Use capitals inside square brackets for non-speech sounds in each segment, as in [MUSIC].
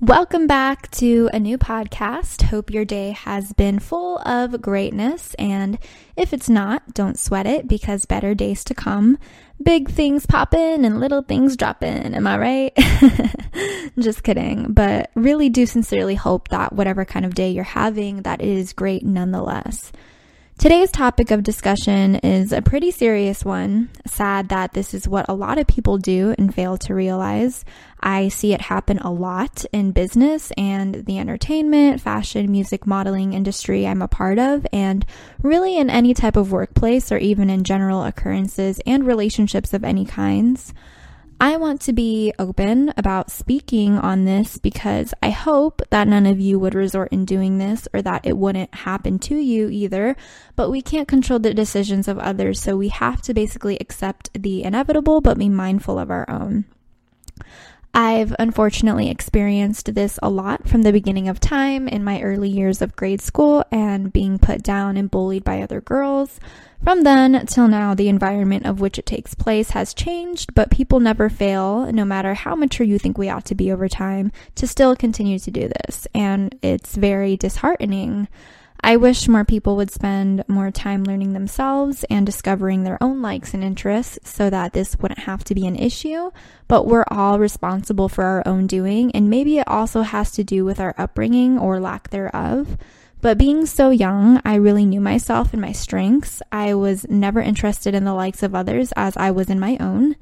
Welcome back to a new podcast. Hope your day has been full of greatness. And if it's not, don't sweat it because better days to come. Big things pop in and little things drop in. Am I right? [LAUGHS] Just kidding. But really do sincerely hope that whatever kind of day you're having, that it is great nonetheless. Today's topic of discussion is a pretty serious one. Sad that this is what a lot of people do and fail to realize. I see it happen a lot in business and the entertainment, fashion, music modeling industry I'm a part of, and really in any type of workplace or even in general occurrences and relationships of any kinds. I want to be open about speaking on this because I hope that none of you would resort in doing this or that it wouldn't happen to you either. But we can't control the decisions of others, so we have to basically accept the inevitable but be mindful of our own. I've unfortunately experienced this a lot from the beginning of time in my early years of grade school and being put down and bullied by other girls. From then till now, the environment of which it takes place has changed, but people never fail, no matter how mature you think we ought to be over time, to still continue to do this. And it's very disheartening. I wish more people would spend more time learning themselves and discovering their own likes and interests so that this wouldn't have to be an issue, but we're all responsible for our own doing, and maybe it also has to do with our upbringing or lack thereof. But being so young, I really knew myself and my strengths. I was never interested in the likes of others as I was in my own.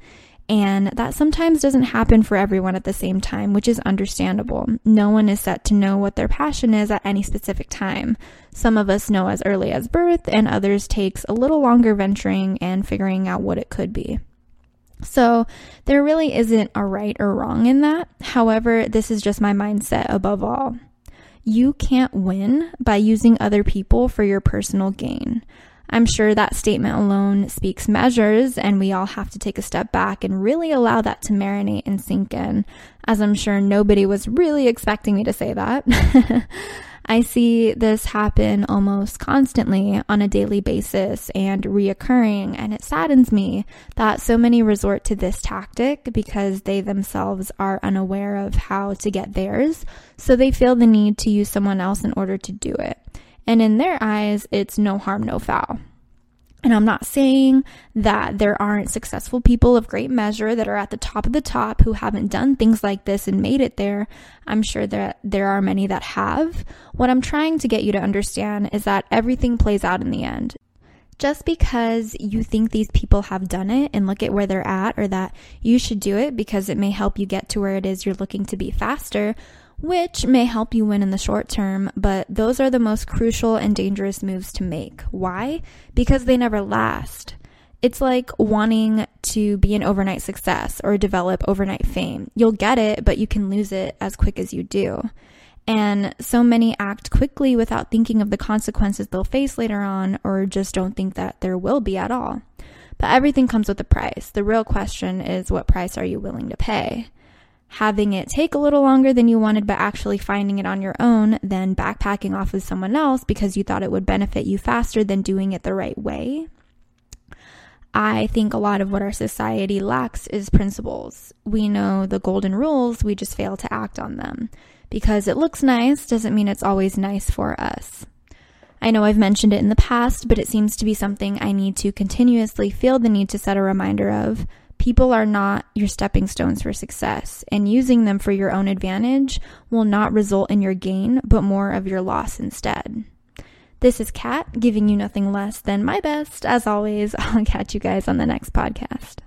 And that sometimes doesn't happen for everyone at the same time, which is understandable. No one is set to know what their passion is at any specific time. Some of us know as early as birth, and others takes a little longer venturing and figuring out what it could be. So, there really isn't a right or wrong in that. However, this is just my mindset above all. You can't win by using other people for your personal gain. I'm sure that statement alone speaks measures, and we all have to take a step back and really allow that to marinate and sink in, as I'm sure nobody was really expecting me to say that. [LAUGHS] I see this happen almost constantly on a daily basis and reoccurring, and it saddens me that so many resort to this tactic because they themselves are unaware of how to get theirs, so they feel the need to use someone else in order to do it. And in their eyes, it's no harm, no foul. And I'm not saying that there aren't successful people of great measure that are at the top of the top who haven't done things like this and made it there. I'm sure that there are many that have. What I'm trying to get you to understand is that everything plays out in the end. Just because you think these people have done it and look at where they're at, or that you should do it because it may help you get to where it is you're looking to be faster, which may help you win in the short term, but those are the most crucial and dangerous moves to make. Why? Because they never last. It's like wanting to be an overnight success or develop overnight fame. You'll get it, but you can lose it as quick as you do. And so many act quickly without thinking of the consequences they'll face later on, or just don't think that there will be at all. But everything comes with a price. The real question is what price are you willing to pay? Having it take a little longer than you wanted, but actually finding it on your own, than backpacking off with someone else because you thought it would benefit you faster than doing it the right way. I think a lot of what our society lacks is principles. We know the golden rules, we just fail to act on them. Because it looks nice doesn't mean it's always nice for us. I know I've mentioned it in the past, but it seems to be something I need to continuously feel the need to set a reminder of People are not your stepping stones for success, and using them for your own advantage will not result in your gain, but more of your loss instead. This is Kat, giving you nothing less than my best. As always, [LAUGHS] I'll catch you guys on the next podcast.